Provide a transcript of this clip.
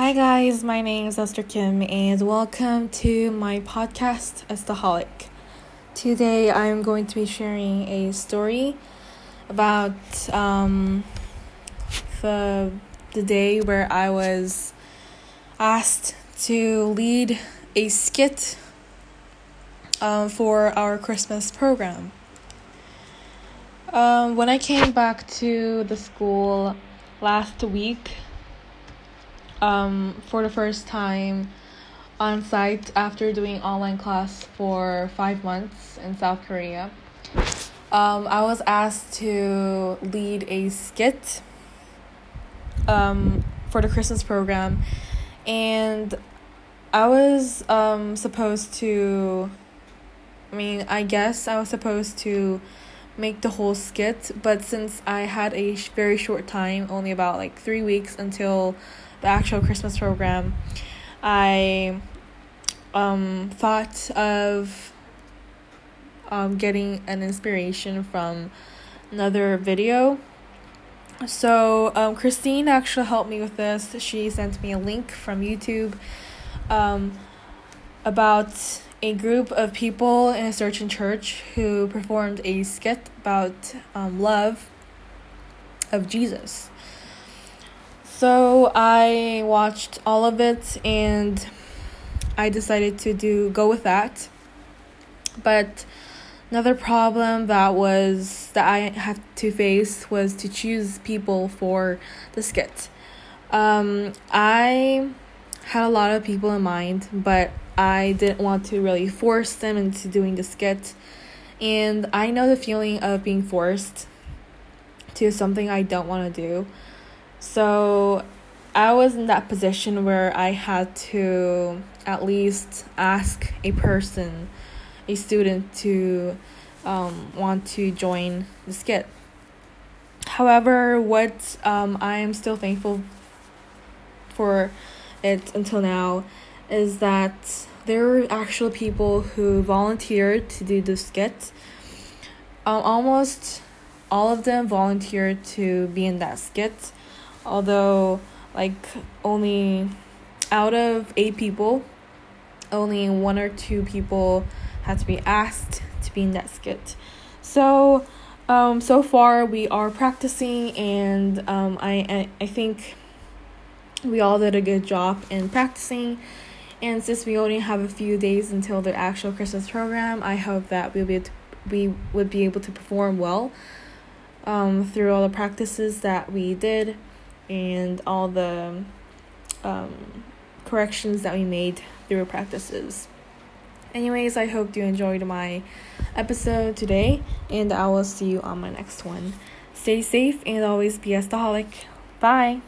Hi guys, my name is Esther Kim and welcome to my podcast Estaholic. Today I'm going to be sharing a story about um, the the day where I was asked to lead a skit um, for our Christmas program. Um, when I came back to the school last week, um, for the first time on site after doing online class for five months in South Korea, um, I was asked to lead a skit um, for the Christmas program, and I was um, supposed to. I mean, I guess I was supposed to make the whole skit, but since I had a very short time, only about like three weeks until the actual Christmas program, I um, thought of um, getting an inspiration from another video. So, um, Christine actually helped me with this. She sent me a link from YouTube um, about a group of people in a certain church who performed a skit about um, love of Jesus. So I watched all of it and I decided to do go with that. But another problem that was that I had to face was to choose people for the skit. Um, I had a lot of people in mind, but I didn't want to really force them into doing the skit. And I know the feeling of being forced to something I don't want to do. So I was in that position where I had to at least ask a person, a student, to um, want to join the skit. However, what um, I am still thankful for it until now is that there were actual people who volunteered to do the skit. Um, almost all of them volunteered to be in that skit, although like only out of eight people, only one or two people had to be asked to be in that skit. So, um, so far we are practicing, and um, I, I I think we all did a good job in practicing. And since we only have a few days until the actual Christmas program, I hope that we'll be we would be able to perform well um, through all the practices that we did and all the um, corrections that we made through practices. Anyways, I hope you enjoyed my episode today, and I will see you on my next one. Stay safe and always be a staholic. Bye.